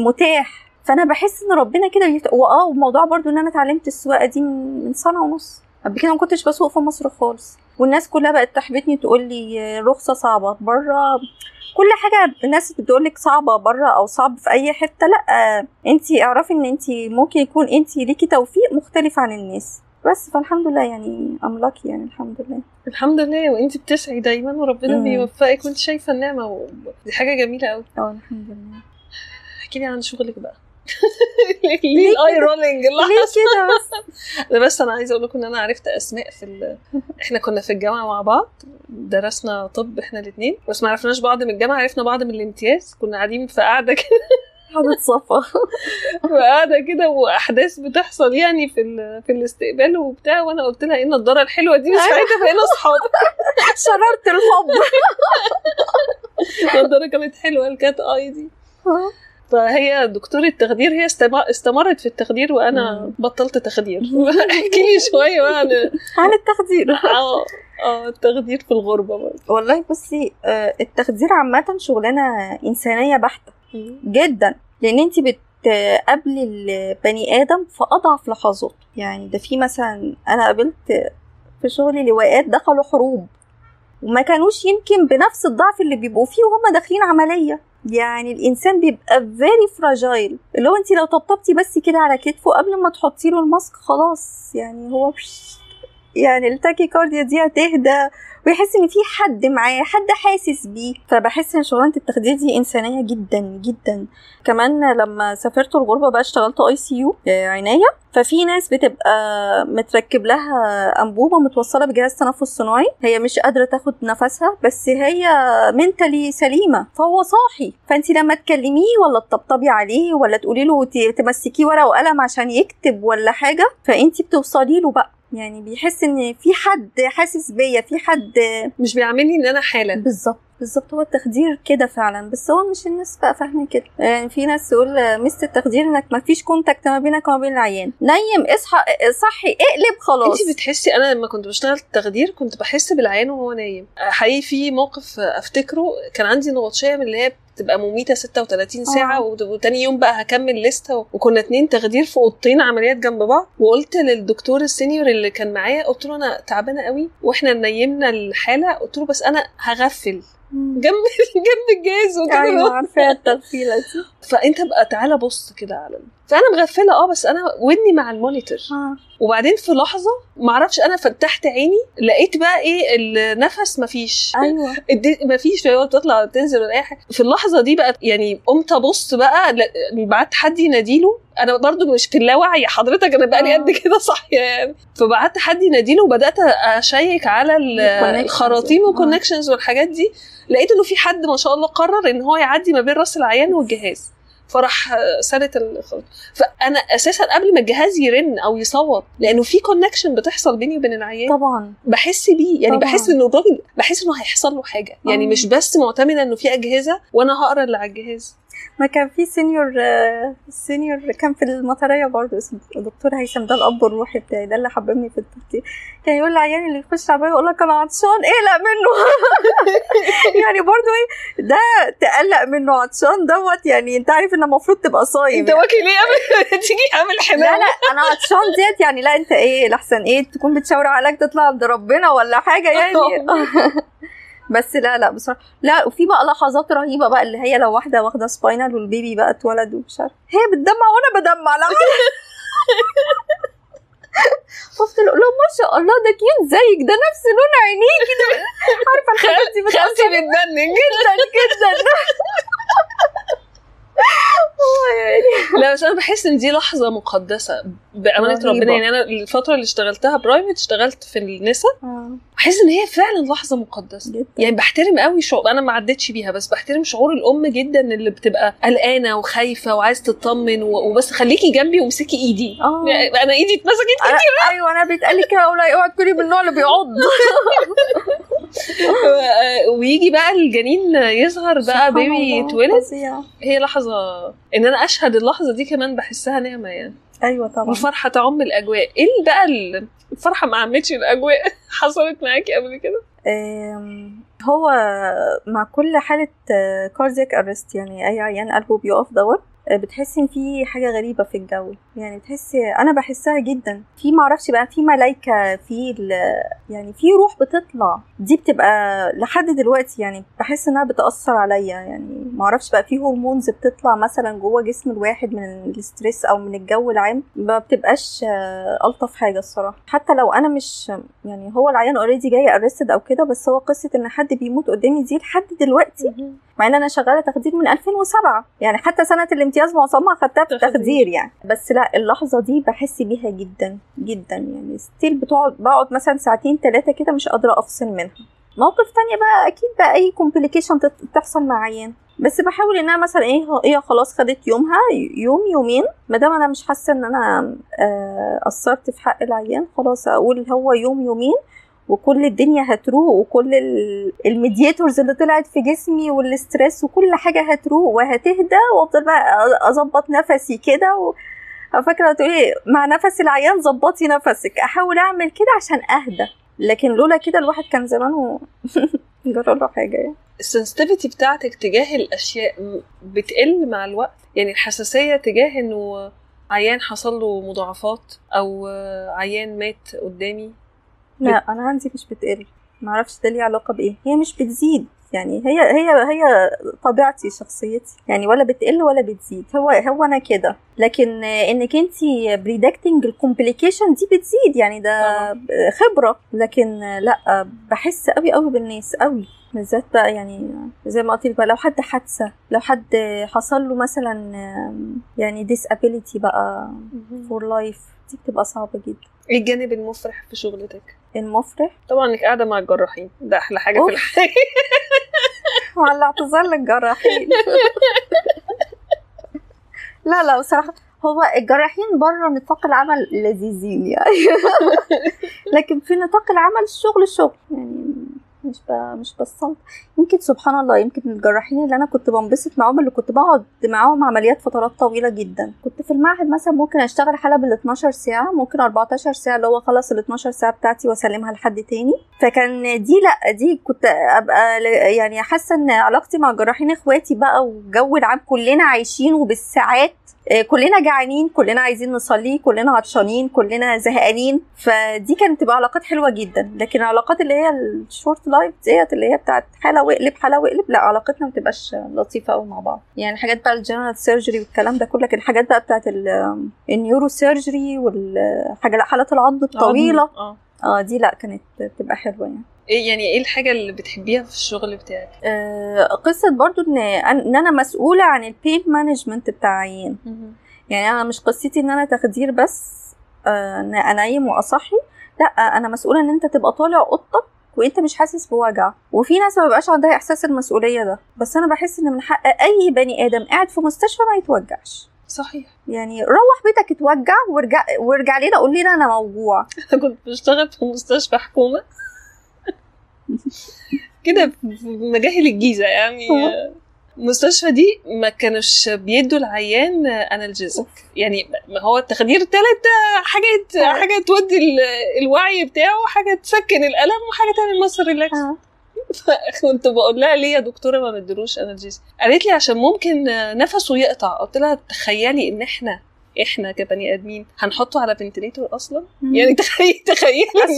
متاح. فانا بحس ان ربنا كده بيفت... آه وموضوع برضو ان أنا اتعلمت السواقة دي من سنة ونص. قبل كده ما كنتش بسوق في مصر خالص. والناس كلها بقت تحبطني تقول لي رخصة صعبة بره كل حاجة الناس بتقول لك صعبة بره أو صعب في أي حتة. لأ انت اعرفي إن انت ممكن يكون انت ليكي توفيق مختلف عن الناس. بس فالحمد لله يعني املاكي يعني الحمد لله. الحمد لله وانت بتسعي دايما وربنا بيوفقك. وانت شايفة النعمة ودي حاجة جميلة قوي أه الحمد لله. احكي لي عن شغلك بقى. ليه ال eye rolling ليه كده بس؟ أنا بس أنا عايزة أقول لكم إن أنا عرفت أسماء في ال... إحنا كنا في الجامعة مع بعض درسنا طب إحنا الاثنين بس ما عرفناش بعض من الجامعة عرفنا بعض من الامتياز كنا قاعدين في قاعدة كده. قعدة صفا. في قاعدة كده وأحداث بتحصل يعني في ال... في الاستقبال وبتاع وأنا قلت لها إيه النضارة الحلوة دي؟ مش عايزه بقينا أصحاب. شررت الحب. النضارة كانت حلوة الكات آي دي. فهي دكتورة تخدير هي استمرت في التخدير وأنا. بطلت تخدير. احكي لي شوية بقى عن عن التخدير. آه آه التخدير في الغربة برضه. والله بصي التخدير عامة شغلانة إنسانية بحتة جدا لأن انت بتقابلي البني آدم في أضعف لحظاته. يعني ده في مثلا أنا قابلت في شغلي لواءات دخلوا حروب وما كانوش يمكن بنفس الضعف اللي بيبقوا فيه وهم داخلين عملية. يعني الإنسان بيبقى very fragile اللي هو انت لو طبطبتي بس كده على كتفه قبل ما تحطي له الماسك خلاص يعني هو مش يعني ال tachycardia دي هتهدى ويحس إن في حد معاه حد حاسس بيه. فبحس إن شغلانة التخدير دي إنسانية جدا جدا. كمان لما سافرت الغربة بقى اشتغلت ICU عناية ففي ناس بتبقى متركب لها أنبوبة متوصلة بجهاز تنفس صناعي. هي مش قادرة تاخد نفسها بس هي mentally سليمة. فهو صاحي. فانت لما تكلميه ولا تطبطبي عليه ولا تقولي له تمسكيه ورقة وقلم عشان يكتب ولا حاجة فانت بتوصلي له بقى. يعني بيحس إن في حد حاسس بيا في حد مش بيعاملني إن أنا حالة بالظبط بالظبط. هو التخدير كده فعلا بس هو مش الناس بقى فاهمة كده. يعني في ناس تقول مست التخدير إنك ما فيش contact ما بينك وما بين العيان. نيم اصحى صحي اقلب خلاص. انت بتحسي أنا لما كنت بشتغل تخدير كنت بحس بالعيان وهو نايم. حقيقي في موقف أفتكره كان عندي نبطشية من اللي هي تبقى مميتة 36 ساعه آه. وت- وتاني يوم بقى هكمل لستة وكنا اتنين تخدير في أوضتين عمليات جنب بعض. وقلت للدكتور ال senior اللي كان معايا قلت له أنا تعبانة قوي وإحنا نيمنا الحالة قلت له بس أنا هغفل. جنب جنب الجهاز وكده. أيوه عارفة التغفيلة دي. فأنت بقى تعالى بص كده على فأنا مغفلة آه بس أنا ودني مع ال monitor. آه. وبعدين في لحظة معرفش أنا فتحت عيني لقيت بقى إيه النفس مفيش. أيوه. مفيش هو بتطلع تنزل ولا أي حاجة. في اللحظة دي بقى يعني قمت أبص بقى ل- بعت حد يناديله. أنا برضو مش في اللاوعي حضرتك أنا بقى لي آه. قد كده صاحية يعني. فبعت حد يناديله وبدأت أشيك على. الخراطيم آه. وال connections والحاجات دي. لقيت إنه في حد ما شاء الله قرر إن هو يعدي ما بين رأس العيان والجهاز. فراح آه، سالت الخراطيم فأنا أساسا قبل ما الجهاز يرن أو يصوت لأنه في connection بتحصل بيني وبين العيان طبعا بحس بيه يعني طبعاً. بحس إنه الراجل بحس إنه هيحصل له حاجة يعني آه. مش بس معتمده إنه في أجهزة وأنا هقرا اللي على الجهاز ما كان في senior senior كان في المطرية برضه اسمه دكتور هيثم. ده الأب الروحي بتاعي ده اللي حببني في التخدير كان يقول للعيان اللي يخش عيان يقول لك أنا عطشان اقلق منه. يعني برضه إيه؟ ده تقلق منه عطشان دوت. يعني أنت عارف إن المفروض تبقى صايم. أنت واكل إيه؟ قبل تيجي عامل لا حمام. لا أنا عطشان ديت يعني لا أنت إيه لحسن إيه تكون بتشاور عليك تطلع عند ربنا ولا حاجة يعني. بس لا لا بصراحة لا وفي بقى لحظات رهيبة بقى اللي هي لو واحدة واخدة spinal وال baby بقى اتولد ومش عارف هي بتدمع وأنا بدمع لا. أقول لهم ما شاء الله ده cute زيك ده نفس لون عينيه كده عارفة الحاجات دي خالتي بتجنن جدا جدا. لا بس أنا بحس إن دي لحظة مقدسة. بأمانة. ربنا يعني أنا الفترة اللي اشتغلتها private اشتغلت في النساء آه، بحس إن هي فعلا لحظة مقدسة. جدا. يعني بحترم قوي شعور أنا ما عدتش بيها بس بحترم شعور الأم جدا اللي بتبقى قلقانة وخايفة وعايزه تطمن و- وبس خليكي جنبي وامسكي إيدي. آه. يعني أنا إيدي اتمسكت أنا- أيوه أنا بيتقال لي كده أقول اوعي تكوني من النوع اللي بيعض. ويجي بقى الجنين يظهر بقى بيبي يتولد. هي لحظة إن أنا أشهد اللحظة دي كمان بحسها نعمة يعني. أيوه طبعا. والفرحه تعم الأجواء. إيه اللي بقى ال- الفرحه ما عمتش الأجواء حصلت معاكي قبل كده؟ هو مع كل حالة cardiac arrest يعني أي عيان قلبه بيقف دوت آه، بتحسي إن في حاجة غريبة في الجو. يعني بتحسي أنا بحسها جدا. في معرفش بقى في ملايكة في يعني في روح بتطلع. دي بتبقى لحد دلوقتي يعني بحس إنها بتأثر عليا. يعني معرفش بقى في hormones بتطلع مثلا جوه جسم الواحد من ال stress أو من الجو العام ما بتبقاش ألطف حاجة الصراحة. حتى لو أنا مش يعني هو العيان already جاي arrested أو كده بس هو قصة إن حد بيموت قدامي دي لحد دلوقتي. مع إن أنا شغالة تخدير من 2007 يعني حتى سنة الامتياز معظمها خدتها في تخدير. التخدير يعني. بس لا اللحظة دي بحس بيها جدا جدا يعني still بتقعد بقعد مثلا ساعتين ثلاثة كده مش قادرة أفصل منها موقف تانية بقى أكيد بقى أي complication تحصل مع عيان بس بحاول إنها مثلا إيه إيه خلاص خدت يومها يوم يومين ما دام أنا مش حاسة إن أنا آه، قصرت في حق العيان خلاص أقول هو يوم يومين وكل الدنيا هتروق وكل ال- ال mediators اللي طلعت في جسمي وال stress وكل حاجة هتروق وهتهدى وأفضل بقى أظبط نفسي كده. فاكره تقولي مع نفس العيان ظبطي نفسك. أحاول أعمل كده عشان أهدى. لكن لولا كده الواحد كان زمانه جرى له حاجة يعني. ال sensitivity بتاعتك تجاه الأشياء بتقل مع الوقت؟ يعني الحساسية تجاه إنه عيان حصل له مضاعفات أو عيان مات قدامي؟ لا أنا عندي مش بتقل. معرفش ده ليه علاقة بإيه. هي مش بتزيد. يعني هي هي هي طبيعتي شخصيتي. يعني ولا بتقل ولا بتزيد. هو هو أنا كده. لكن إنك انت predicting ال complication دي بتزيد. يعني ده. خبرة. لكن لا بحس قوي قوي بالناس قوي بالذات بقى يعني زي ما قلت لك بقى لو حد حادثة لو حد حصل له مثلا يعني disability بقى for life دي بتبقى صعبة جدا. إيه الجانب المفرح في شغلتك؟ المفرح؟ طبعا إنك قاعدة مع الجراحين ده أحلى حاجة أوف. في الحياة. مع الاعتذار للجراحين. لا لا بصراحة هو الجراحين بره نطاق العمل لذيذين يعني. لكن في نطاق العمل الشغل شغل. يعني مش ب... مش بستلطف يمكن سبحان الله يمكن الجراحين اللي أنا كنت بنبسط معاهم اللي كنت بقعد معاهم عمليات فترات طويلة جدا. كنت في المعهد مثلا ممكن أشتغل حاله بال 12 ساعة ممكن 14 ساعة اللي هو خلص ال 12 ساعة بتاعتي وأسلمها لحد تاني. فكان دي لأ دي كنت أبقى يعني حاسة إن علاقتي مع الجراحين إخواتي بقى والجو العام كلنا عايشين وبالساعات كلنا جعانين كلنا عايزين نصلي كلنا عطشانين كلنا زهقانين. فدي كانت تبقى علاقات حلوة جدا. لكن العلاقات اللي هي ال short life ديت اللي هي بتاعت حالة واقلب حالة واقلب لا علاقتنا ما بتبقاش لطيفة قوي مع بعض. يعني حاجات بقى ال general surgery والكلام ده كله لكن الحاجات بقى بتاعت ال- ال neuro surgery والحاجة لا حالات العظم الطويلة. آه. آه دي لا كانت بتبقى حلوة يعني. إيه يعني إيه الحاجة اللي بتحبيها في الشغل بتاعك؟ آه، قصة برضو إن ان أنا مسؤولة عن ال pain management بتاع عيان يعني أنا مش قصتي إن أنا تخدير بس آه، إن أنيم وأصحي. لأ أنا مسؤولة إن أنت تبقى طالع اوضتك وأنت مش حاسس بوجع. وفي ناس ما بيبقاش عندها إحساس المسؤولية ده. بس أنا بحس إن من حق أي بني آدم قاعد في مستشفى ما يتوجعش. صحيح. يعني روح بيتك اتوجع وارجع وارجع لنا قول لنا أنا موجوع. أنا كنت بشتغل في مستشفى حكومة. كده في مجاهل الجيزه يعني. المستشفى دي ما كانوش بيدوا العيان analgesic يعني ما هو التخدير التالت ده حاجة حاجة تودي ال- الوعي بتاعه حاجة تسكن الألم وحاجة تعمل muscle relax. كنت بقول لها ليه يا دكتورة ما ندلوش analgesic قالت لي عشان ممكن نفسه يقطع. قلت لها تخيلي إن إحنا إحنا كبني آدمين هنحطه على ventilator أصلا؟ يعني تخيل تخيل إن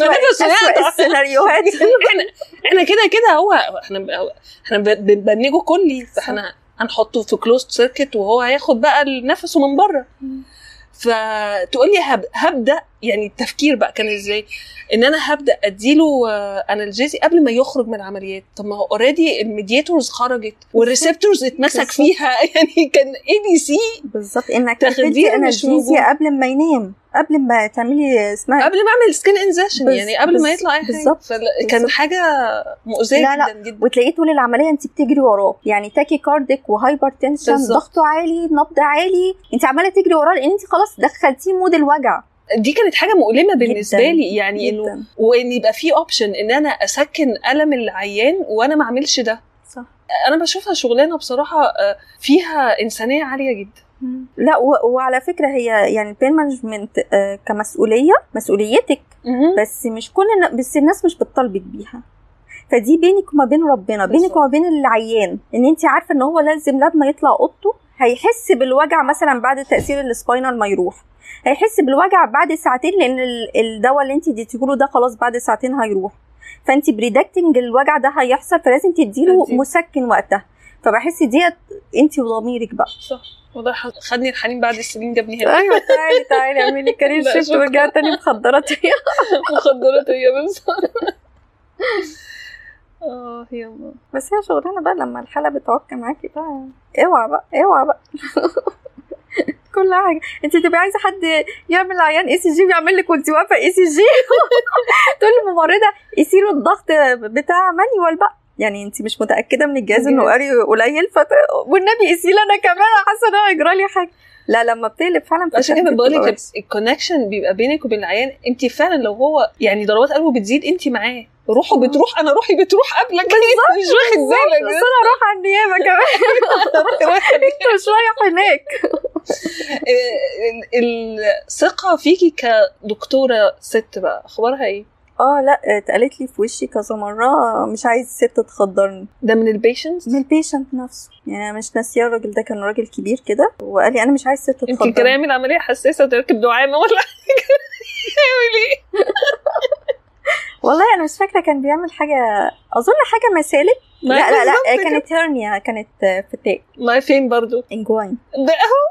يقطع السيناريوهات. إحنا إحنا كده كده هو إحنا إحنا بنبنجه كلي. فإحنا هنحطه في closed circuit وهو هياخد بقى نفسه من بره. فتقول لي هب... هبدأ يعني التفكير بقى كان إزاي إن أنا هبدأ أديله analgesia قبل ما يخرج من العمليات طب ما هو already ال mediators خرجت وال receptors اتمسك. فيها يعني كان اي دي سي بالظبط إنك analgesia موجود. قبل ما ينام قبل ما تعملي اسمها قبل ما أعمل skin incision يعني قبل ما يطلع أي حاجة بالظبط. بالظبط. حاجة مؤذية لا، لا. جدا جدا وتلاقيه طول العملية انت بتجري وراه يعني tachycardic و hypertension. ضغطه عالي نبض عالي انت عمالة تجري وراه لأن انت خلاص دخلتيه mode الوجع دي كانت حاجة مؤلمة بالنسبة جداً. لي يعني إنه وإن يبقى في option إن أنا أسكن ألم العيان وأنا ما أعملش ده صح أنا بشوفها شغلانة بصراحة آه، فيها إنسانية عالية جدا لا. وعلى فكرة هي يعني ال pain management آه كمسؤولية مسؤوليتك بس مش كل بس الناس مش بتطالبك بيها فدي بينك وما بين ربنا بينك. وما بين العيان إن انت عارفة إن هو لازم لما يطلع أوضته هيحس بالوجع مثلا بعد تأثير ال spinal ما يروح. هيحس بالوجع بعد ساعتين لأن ال- الدواء اللي انت اديتيهوله ده خلاص بعد ساعتين هيروح. فانت predicting الوجع ده هيحصل فلازم تديله تدي. مسكن وقتها. فبحس ديت انت وضميرك بقى. صح. وده خدني الحنين بعد السنين جابني هنا. أيوه تعالي تعالي اعملي career shift شكراً. ورجع تاني مخدرات مخدرات هي بس آه هي ما. بس هي شغلانة بقى لما الحاله بتعك معاكي بقى. اوعى بقى اوعى بقى. كل حاجة. انت تبقي عايزة حد يعمل عيان ECG ويعمل لك وانت واقفة ECG تقول للممرضه قيسي له الضغط بتاع manual بقى. يعني انت مش متأكدة من الجهاز إنه. قاري قليل فت... والنبي قيسي لي أنا كمان حاسه ان هو لي حاجة. لا لما بتقلب فعلا عشان كده بقول لك. ال connection بيبقى بينك وبين العيان. انت فعلا لو هو يعني ضربات قلبه بتزيد انت معاه. روحه. بتروح أنا روحي بتروح قبلك. مش واخد بالك. بس أنا أروح على النيابة كمان. أنت مش رايح هناك. ال- الثقة فيكي كدكتورة ست بقى أخبارها إيه؟ آه لا اتقالت لي في وشي كذا مرة مش عايز ست تخدرني ده من ال patients؟ من ال patient نفسه يعني أنا مش ناسية الراجل ده كان راجل كبير كده وقال لي أنا مش عايز ست يمكن كان تخدرني يعمل عملية حساسة وتركب دعامة ولا يعمل إيه؟ والله أنا مش فاكرة كان بيعمل حاجة أظن حاجة مسالك لا لا لا. كانت hernia كانت فتاق ما فين برضو؟ inguinal ده أهو.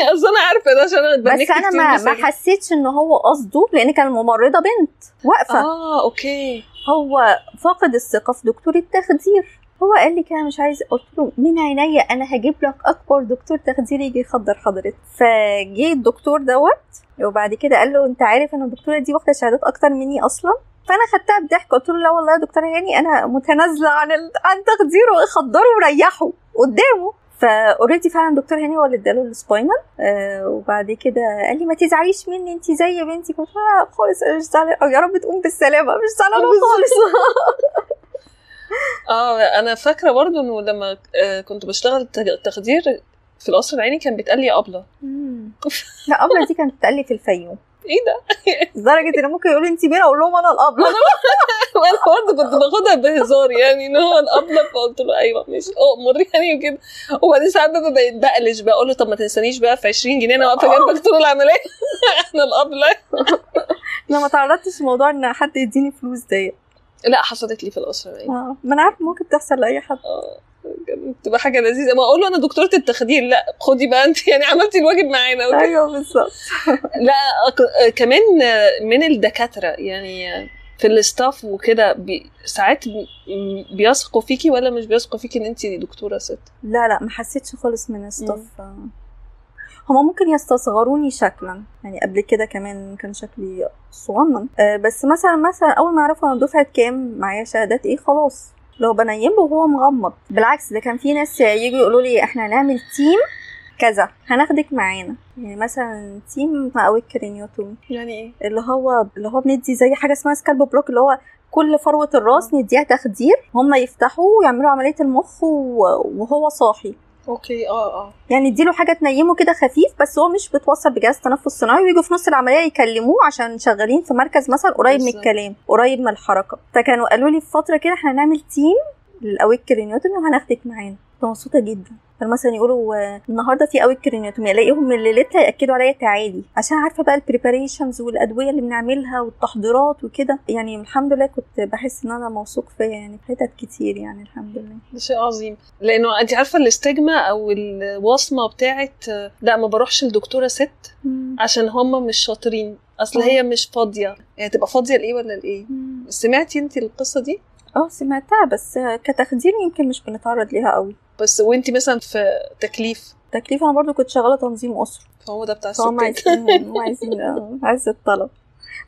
أصل أنا عارفة ده عشان أنا بس أنا ما ما حسيتش إن هو قصده لأن كان الممرضه بنت. واقفة. آه okay. هو فاقد الثقة في دكتور التخدير. هو قال لي كده مش عايز قلت له من عينيا أنا هجيب لك أكبر دكتور تخدير يجي يخدر حضرتك. فجه الدكتور دوت وبعد كده قال له أنت عارف إن الدكتورة دي واخدة شهادات أكتر مني أصلا؟ فأنا خدتها بضحك قلت له لا والله يا دكتوره هاني أنا متنازلة عن. عن تخديره خدره وريحه قدامه. ف already فعلا دكتور هاني هو اللي اداله ال spinal آه وبعد كده قال لي ما تزعليش مني انت زي بنتي. كنت آه خالص أنا مش زعلانة. أو يا رب تقوم بالسلامة مش زعلانة خالص. آه أنا فاكرة برضو إنه لما آه، كنت بشتغل تخدير في القصر العيني كان بيتقال لي أبلة. لا أبلة دي كانت بتقلي في الفيوم. إيه ده؟ لدرجة ان ممكن يقولوا انت مين؟ أقول لهم أنا الابله وأنا برضه كنت باخدها بهزار يعني ان هو الابله فقلت له أيوه ماشي. أمر يعني وكده. وبعدين ساعات ببقى بقيت بقلش بقول له طب ما تنسانيش بقى في 20 جنيه أنا واقفة جنبك طول العملية إحنا الابله أنا ما تعرضتش لموضوع إن حد يديني فلوس ديت. لا حصلت لي في العيني آه، ما أنا عارفة ممكن تحصل لأي حد. آه. بتبقى حاجة لذيذة. ما أقول له أنا دكتورة التخدير لا خدي بقى أنت يعني عملتي الواجب معانا. أيوه بالظبط. لا كمان من الدكاترة يعني في ال staff وكده بي ساعات بي- بيثقوا فيكي ولا مش بيثقوا فيكي إن أنت دكتورة ست؟ لا لا ما حسيتش خالص من ال staff هما ممكن يستصغروني شكلا. يعني قبل كده كمان كان شكلي صغنن. آه بس مثلا مثلا أول ما يعرفوا أنا دفعة كام معايا شهادات إيه خلاص. لو بنيم له وهو مغمض. بالعكس ده كان في ناس يجوا يقولوا لي إحنا هنعمل team كذا هناخدك معانا. يعني مثلا team awake craniotomy. يعني إيه؟ اللي هو اللي هو بندي زي حاجة اسمها scalp block اللي هو كل فروة الراس نديها تخدير هم يفتحوا ويعملوا عملية المخ وهو صاحي. okay آه آه. يعني اديله حاجة تنيمه كده خفيف بس هو مش بتوصل بجهاز تنفس صناعي ويجوا في نص العملية يكلموه عشان شغالين في مركز مثلا قريب من. الكلام قريب من الحركة. فكانوا قالوا لي في فترة كده إحنا هنعمل team لل awake craniotomy وهناخدك معانا. كنت مبسوطة جدا. كانوا مثلا يقولوا النهارده في awake craniotomy. ألاقيهم من ليلتها يأكدوا عليا تعالي عشان عارفة بقى ال preparations والأدوية اللي بنعملها والتحضيرات وكده. يعني الحمد لله كنت بحس إن أنا موثوق فيا يعني في حتت كتير يعني الحمد لله. ده شيء عظيم. لأنه انت عارفة ال stigma أو الوصمة بتاعت لأ ما بروحش لدكتورة ست عشان هم مش شاطرين. أصل. هي مش فاضية. هي تبقى فاضية لإيه ولا لإيه؟ سمعتي انت القصة دي؟ آه سمعتها بس كتخدير يمكن مش بنتعرض ليها قوي. بس وانت مثلا في تكليف؟ تكليف أنا برضو كنت شغالة تنظيم أسرة. فهو ده بتاع الستات عايزين هم عايزين آه، عايز الطلب.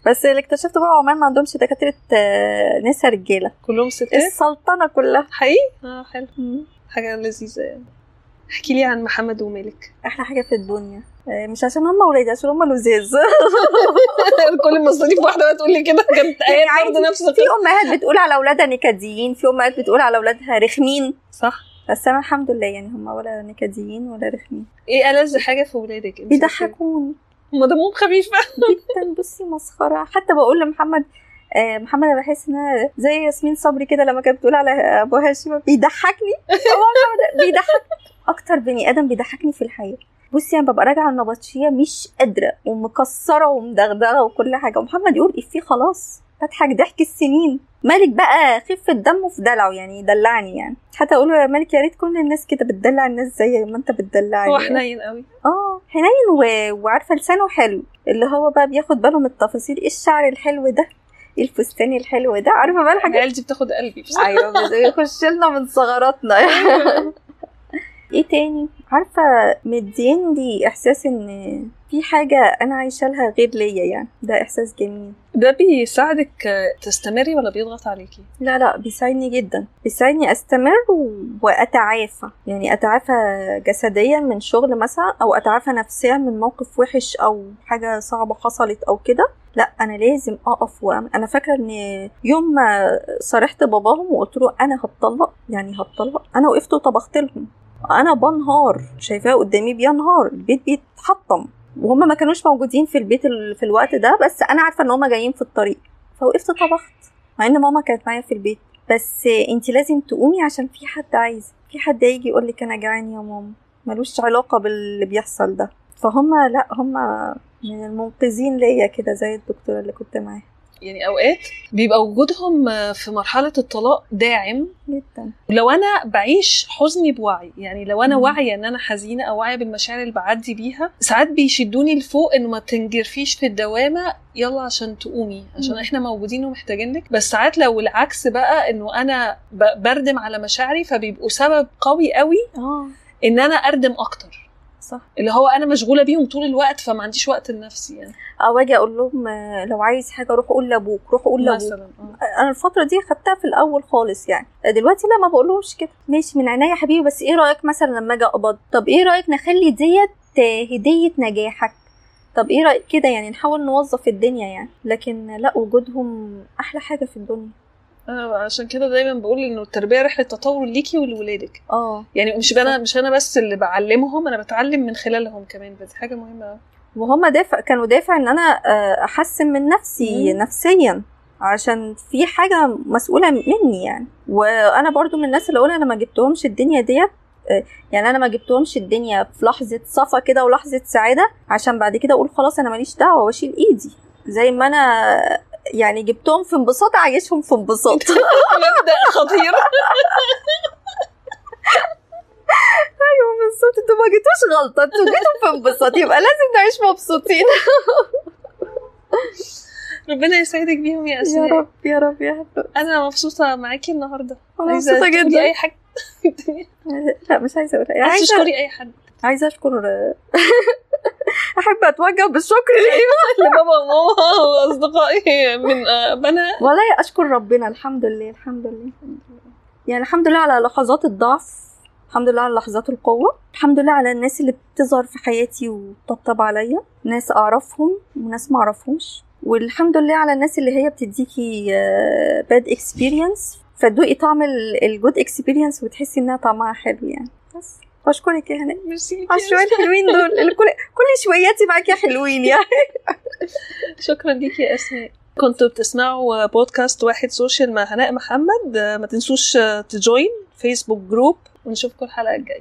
بس اللي اكتشفته بقى عمان ما عندهمش دكاترة آه، نسا رجالة. كلهم ستات؟ السلطنة كلها. حقيقي؟ آه حلو. حاجة لذيذة يعني. احكي لي عن محمد ومالك. أحلى حاجة في الدنيا. مش عشان هم ولادي عشان هم لزاز. كل استضيف واحدة بقى تقول لي كده كانت عادي. برضه نفس في أمهات بتقول على أولادها نكديين في أمهات بتقول على أولادها رخمين. صح. بس أنا الحمد لله يعني هم ولا نكديين ولا رخمين. إيه ألذ حاجة في ولادك؟ بيضحكوني. هم دمهم خفيف. جدا بصي مسخرة. حتى بقول لمحمد آه، محمد أنا بحس انها زي ياسمين صبري كده لما كانت بتقول على ابو هاشم بيضحكني. بيضحك أكتر. بني آدم بيضحكني في الحياة. بصي أنا ببقى راجعة النبطشية مش قادرة ومكسرة ومدغدغة وكل حاجة. ومحمد يقول إفيه خلاص بضحك ضحك السنين. مالك بقى خفة دمه في دلعه يعني يدلعني يعني. حتى أقول له يا مالك يا ريت كل الناس كده بتدلع الناس زي ما أنت بتدلعني هو حنين قوي. آه حنين و... وعارفة لسانه حلو. اللي هو بقى بياخد باله من التفاصيل إيه الشعر الحلو ده؟ إيه الفستان الحلو ده؟ عارفة بقى الحاجات؟ دي بتاخد قلبي. أيوه بيخش لنا من ثغراتنا إيه تاني؟ عارفة مدين لي إحساس إن في حاجة أنا عايشة لها غير ليا يعني. ده إحساس جميل. ده بيساعدك تستمري ولا بيضغط عليكي؟ لا لا بيساعدني جدا. بيساعدني أستمر وأتعافى. يعني أتعافى جسديا من شغل مثلا أو أتعافى نفسيا من موقف وحش أو حاجة صعبة حصلت أو كده. لا أنا لازم أقف وأعمل. أنا فاكرة إن يوم ما صرحت باباهم وقلت له أنا هتطلق يعني هتطلق. أنا وقفت وطبخت لهم. أنا بنهار شايفاه قدامي بينهار البيت بيتحطم. وهم ما كانوش موجودين في البيت ال- في الوقت ده بس أنا عارفة إن هم جايين في الطريق. فوقفت طبخت مع إن ماما كانت معايا في البيت. بس انت لازم تقومي عشان في حد عايز. في حد هيجي يقول لك أنا جعان يا ماما. ملوش علاقة باللي بيحصل ده. فهم لأ هم من المنقذين ليا كده زي الدكتورة اللي كنت معاها. يعني أوقات بيبقى وجودهم آه، في مرحلة الطلاق داعم. جدا. لو أنا بعيش حزني بوعي يعني لو أنا. واعية إن أنا حزينة أو واعية بالمشاعر اللي بعدي بيها ساعات بيشدوني لفوق إنه ما تنجرفيش في الدوامة يلا عشان تقومي عشان. إحنا موجودين ومحتاجينك بس ساعات لو العكس بقى إنه أنا بردم على مشاعري فبيبقوا سبب قوي قوي آه. إن أنا أردم أكتر. صح. اللي هو أنا مشغولة بيهم طول الوقت فما عنديش وقت لنفسي يعني. أو أجي أقول لهم آه، لو عايز حاجة روح قول لأبوك روح قول لأبوك. مثلا آه. أنا الفترة دي خدتها في الأول خالص يعني. دلوقتي لا ما بقولهمش كده. ماشي من عينيا يا حبيبي بس إيه رأيك مثلا لما أجي أقبض؟ طب إيه رأيك نخلي ديت هدية نجاحك؟ طب إيه رأيك كده يعني نحاول نوظف الدنيا يعني. لكن لا وجودهم أحلى حاجة في الدنيا. أنا عشان كده دايما بقول إنه التربية رحلة تطور ليكي ولولادك. آه. يعني مش أنا مش أنا بس اللي بعلمهم أنا بتعلم من خلالهم كمان بس. حاجة مهمة. أوي. وهم دافع كانوا دافع إن أنا آه، أحسن من نفسي مم. نفسيا عشان في حاجة مسؤولة مني يعني. وأنا برضو من الناس اللي أقول أنا ما جبتهمش الدنيا ديت آه، يعني أنا ما جبتهمش الدنيا في لحظة صفا كده ولحظة سعادة عشان بعد كده أقول خلاص أنا ماليش دعوة وأشيل إيدي. زي ما أنا يعني جبتهم في انبساط عايشهم في انبساط. مبدأ خطير. أيوه بالظبط. أنتوا ما جيتوش غلطة. أنتوا جيتوا في انبساط. يبقى لازم نعيش مبسوطين. ربنا يسعدك بيهم يا يا اسماء رب يا رب يا رب. أنا مبسوطة معاكي النهارده. تقولي جدا. أي حاجة؟ لا مش عايزة أقول عايزة عايزة تشكري أي حد. عايزة أشكر أحب أتوجه بالشكر لبابا وماما وأصدقائي من آه، بنا والله أشكر ربنا الحمد لله الحمد لله يعني الحمد لله على لحظات الضعف الحمد لله على لحظات القوة الحمد لله على الناس اللي بتظهر في حياتي وتطبطب عليا ناس أعرفهم وناس ما أعرفهمش والحمد لله على الناس اللي هي بتديكي bad experience فتدوقي طعم ال good experience وتحسي إنها طعمها حلو يعني. بس. بشكرك يا هناء ميرسي. على يا الشوية الحلوين دول. اللي كل كل شوياتي معاكي حلوين يعني شكرا ليكي يا أسماء. كنتوا بتسمعوا بودكاست واحد social مع هناء محمد. ما تنسوش ت join Facebook group ونشوفكم الحلقة الجاية.